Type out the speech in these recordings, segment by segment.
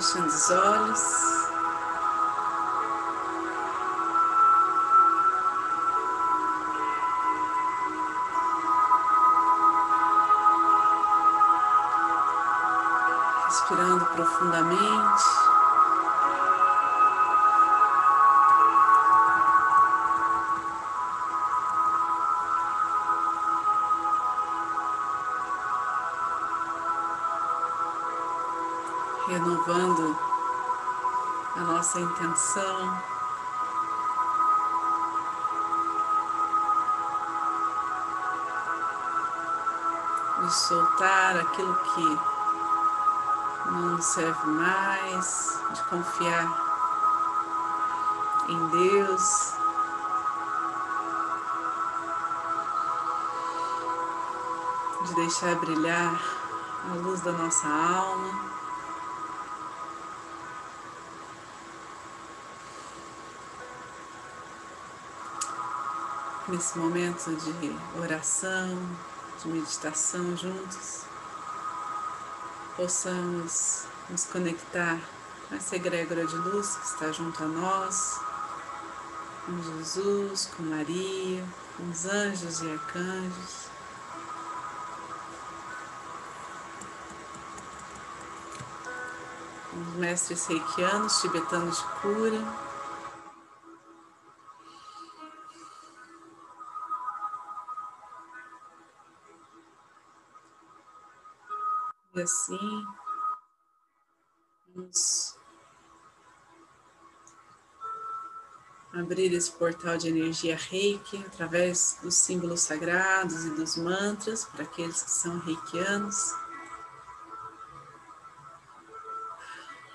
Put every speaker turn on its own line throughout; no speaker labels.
fechando os olhos. Respirando profundamente. De soltar aquilo que não nos serve mais, de confiar em Deus. De deixar brilhar a luz da nossa alma. nesse momento de oração, de meditação juntos, possamos nos conectar com essa egrégora de luz que está junto a nós, com Jesus, com Maria, com os anjos e arcanjos. Os mestres reikianos, tibetanos de cura, Assim, abrir esse portal de energia reiki através dos símbolos sagrados e dos mantras para aqueles que são reikianos.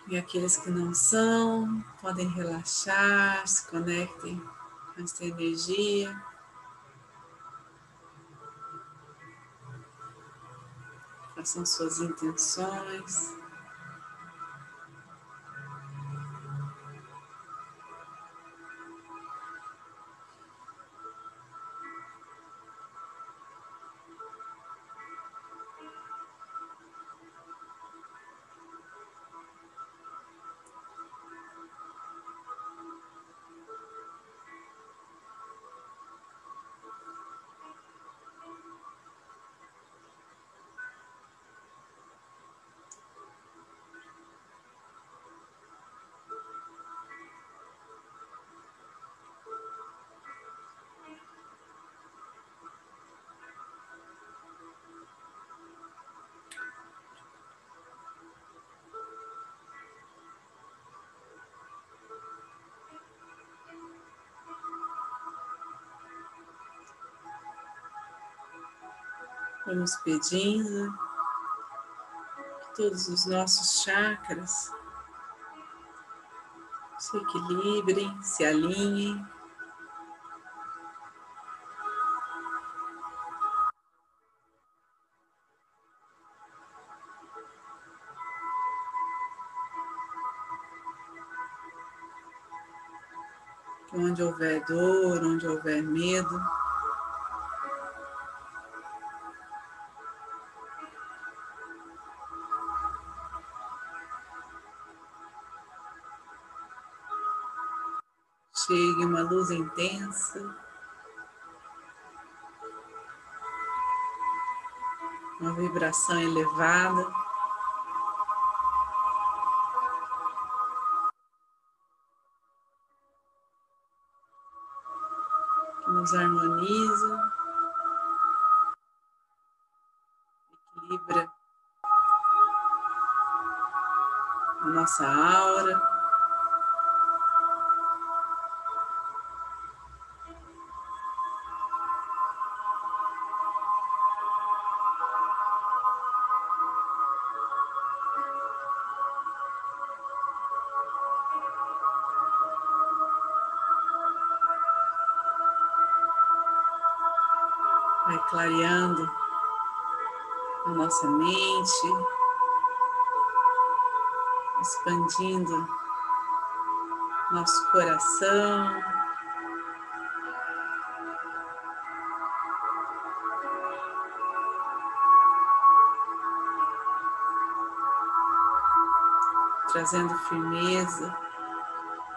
E aqueles que não são, podem relaxar, se conectem com essa energia. Façam suas intenções. Vamos pedindo que todos os nossos chakras se equilibrem, se alinhem. Onde houver dor, onde houver medo, chegue uma luz intensa. Uma vibração elevada. Clareando a nossa mente, expandindo nosso coração. trazendo firmeza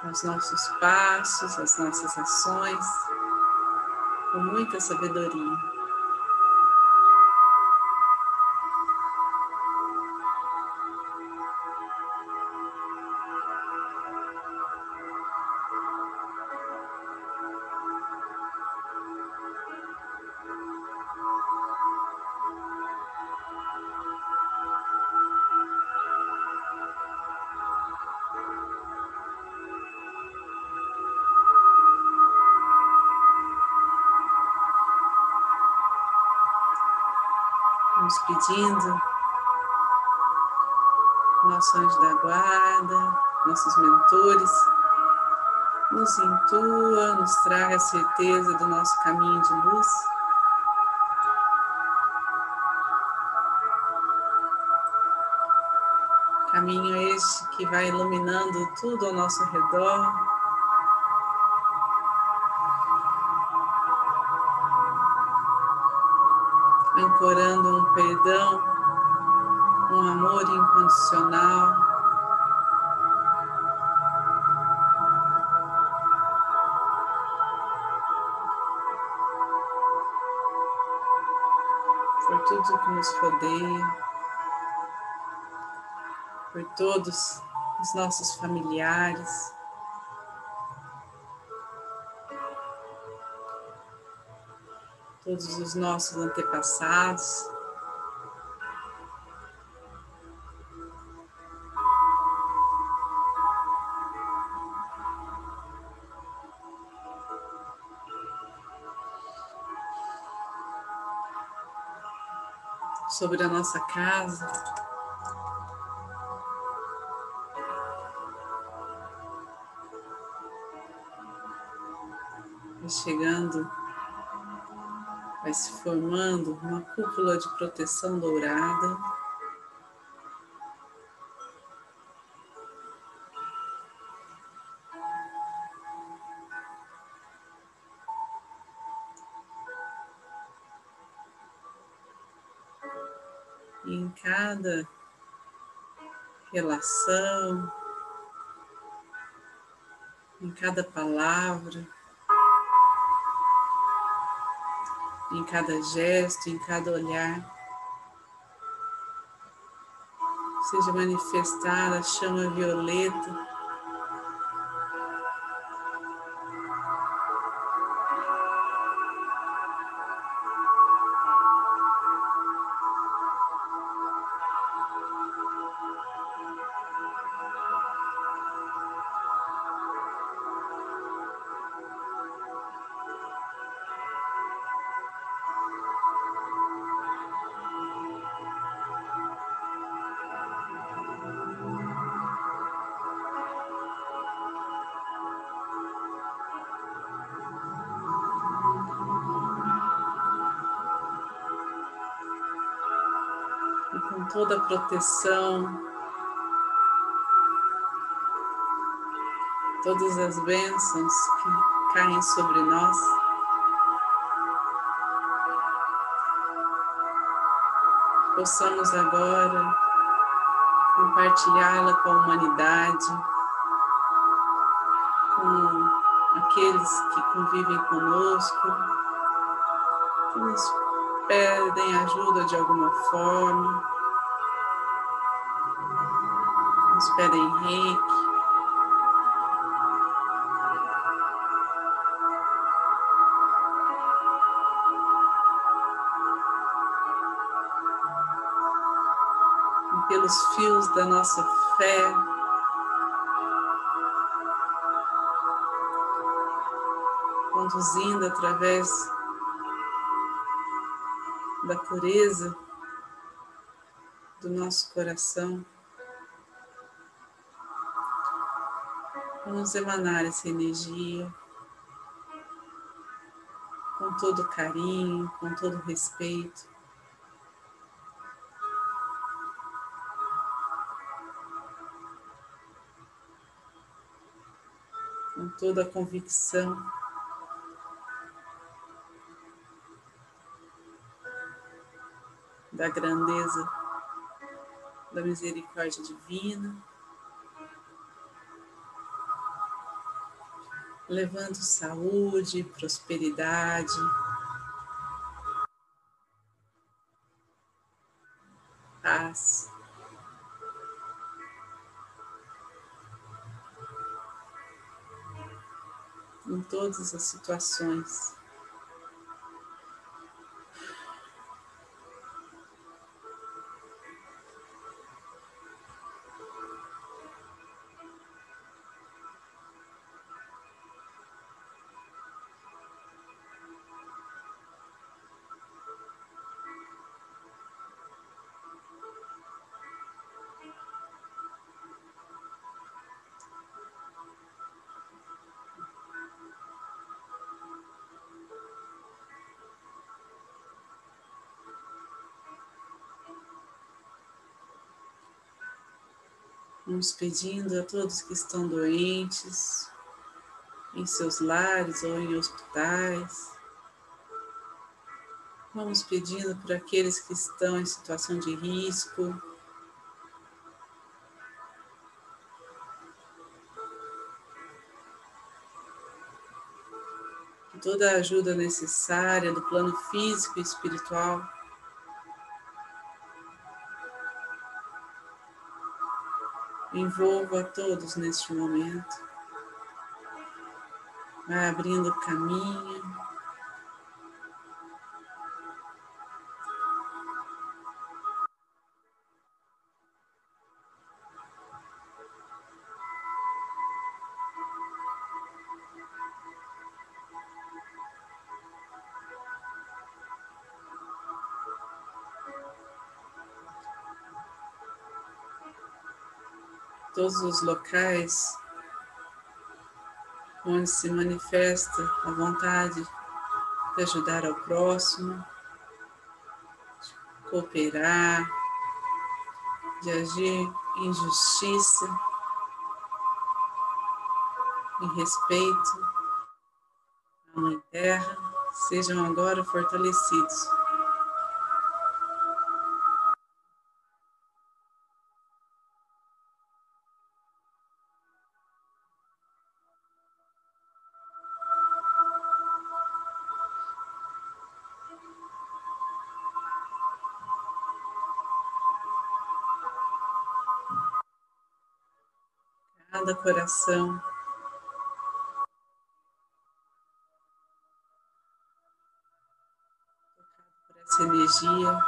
aos nossos passos, às nossas ações, com muita sabedoria. Pedindo nosso anjo da guarda, nossos mentores, nos intua, nos traga a certeza do nosso caminho de luz. Caminho este que vai iluminando tudo ao nosso redor, ancorando um perdão, um amor incondicional. Por tudo que nos rodeia, por todos os nossos familiares. Todos os nossos antepassados. Sobre a nossa casa, chegando vai se formando uma cúpula de proteção dourada. E em cada relação, em cada palavra, em cada gesto, em cada olhar. Seja manifestada a chama violeta. Toda a proteção, todas as bênçãos que caem sobre nós. Possamos agora compartilhá-la com a humanidade, com aqueles que convivem conosco, que nos pedem ajuda de alguma forma. Nos pedem reiki. E pelos fios da nossa fé, conduzindo através da pureza do nosso coração. Vamos emanar essa energia com todo carinho, com todo respeito. Com toda a convicção da grandeza da misericórdia divina. Levando saúde, prosperidade. Paz. Em todas as situações. Vamos pedindo a todos que estão doentes, em seus lares ou em hospitais. Vamos pedindo por aqueles que estão em situação de risco. Toda a ajuda necessária do plano físico e espiritual Envolva a todos neste momento. Vai abrindo caminho. Todos os locais onde se manifesta a vontade de ajudar ao próximo, de cooperar, de agir em justiça, em respeito à Mãe Terra, sejam agora fortalecidos. Cada coração. Por essa energia,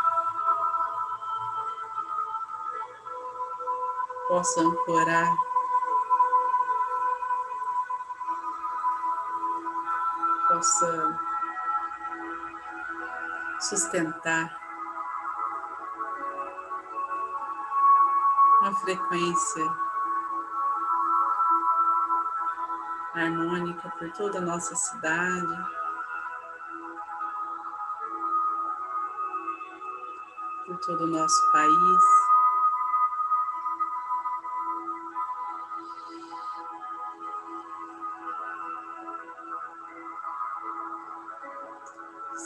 possa ancorar possa sustentar uma frequência harmônica por toda a nossa cidade. Por todo o nosso país.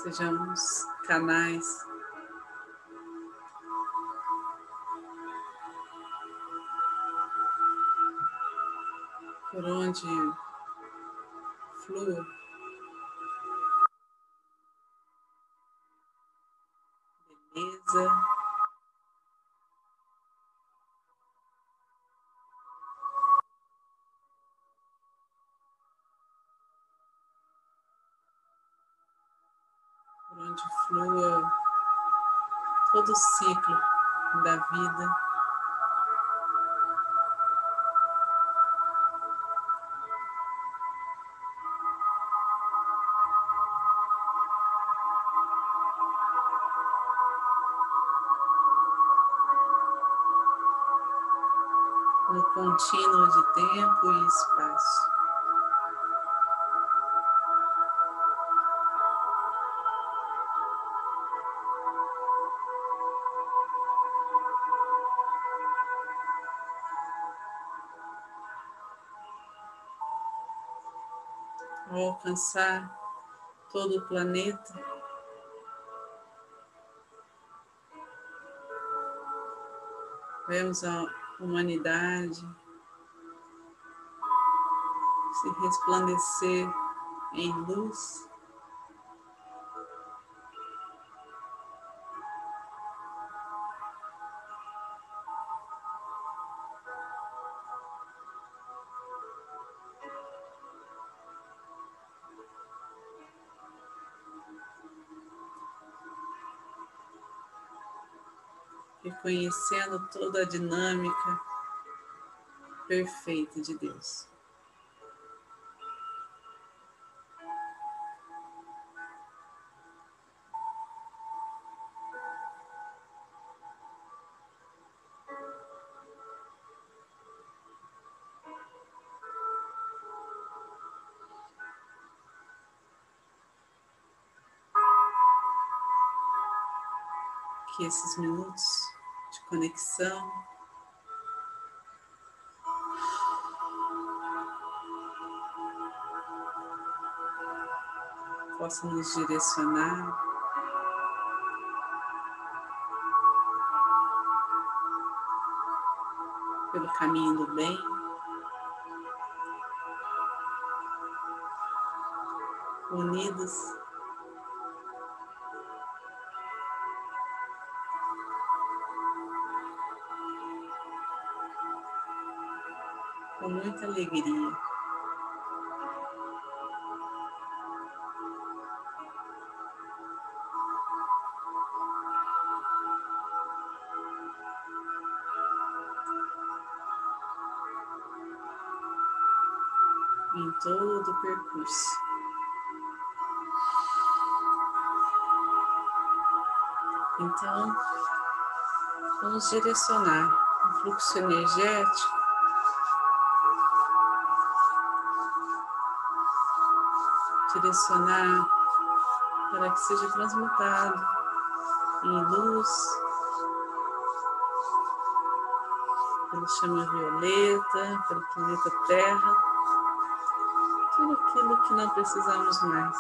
Sejamos canais por onde flor. Beleza. Onde flua todo o ciclo da vida. Contínuo de tempo e espaço. Alcançar todo o planeta, vemos a humanidade se resplandecer em luz. Reconhecendo toda a dinâmica perfeita de Deus. que esses minutos de conexão. Possam nos direcionar? Pelo caminho do bem. Unidos com muita alegria. Em todo o percurso. Então, vamos direcionar o fluxo energético direcionar para que seja transmutado em luz, pelo chama violeta, pelo planeta Terra, tudo aquilo que não precisamos mais.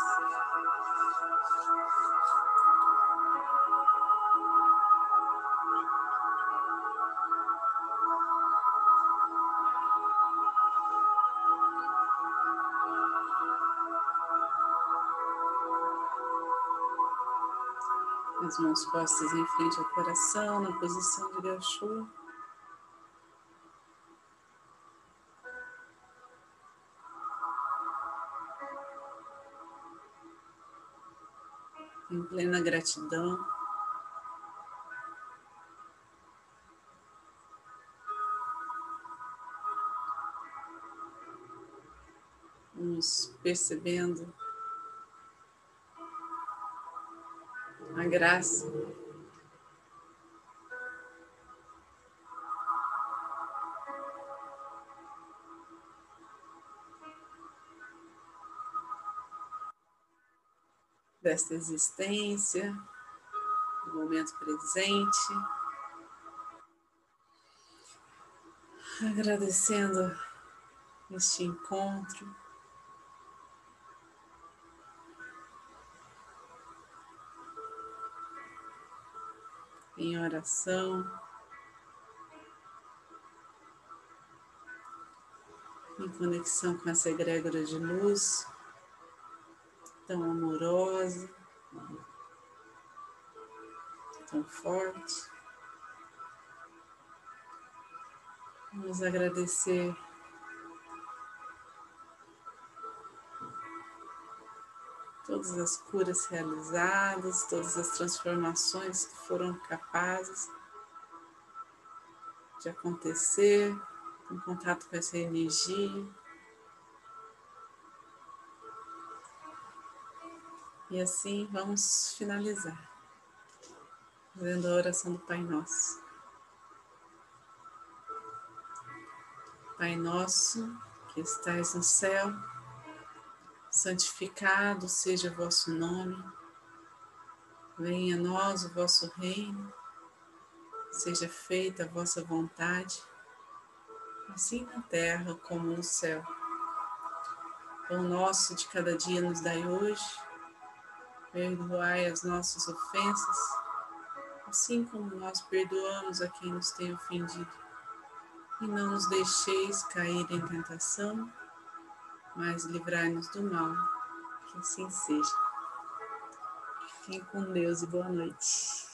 As mãos postas em frente ao coração, na posição de gachô. Em plena gratidão. Vamos percebendo a graça. Desta existência, do momento presente, agradecendo este encontro. Em oração, em conexão com essa egrégora de luz tão amorosa, tão forte. Vamos agradecer todas as curas realizadas, todas as transformações que foram capazes de acontecer em contato com essa energia. E assim vamos finalizar, fazendo a oração do Pai Nosso. Pai Nosso, que estais no céu, santificado seja vosso nome, venha a nós o vosso reino, seja feita a vossa vontade, assim na terra como no céu. O nosso de cada dia nos dai hoje, perdoai as nossas ofensas, assim como nós perdoamos a quem nos tem ofendido. E não nos deixeis cair em tentação, mas livrai-nos do mal. Que assim seja. Fiquem com Deus e boa noite.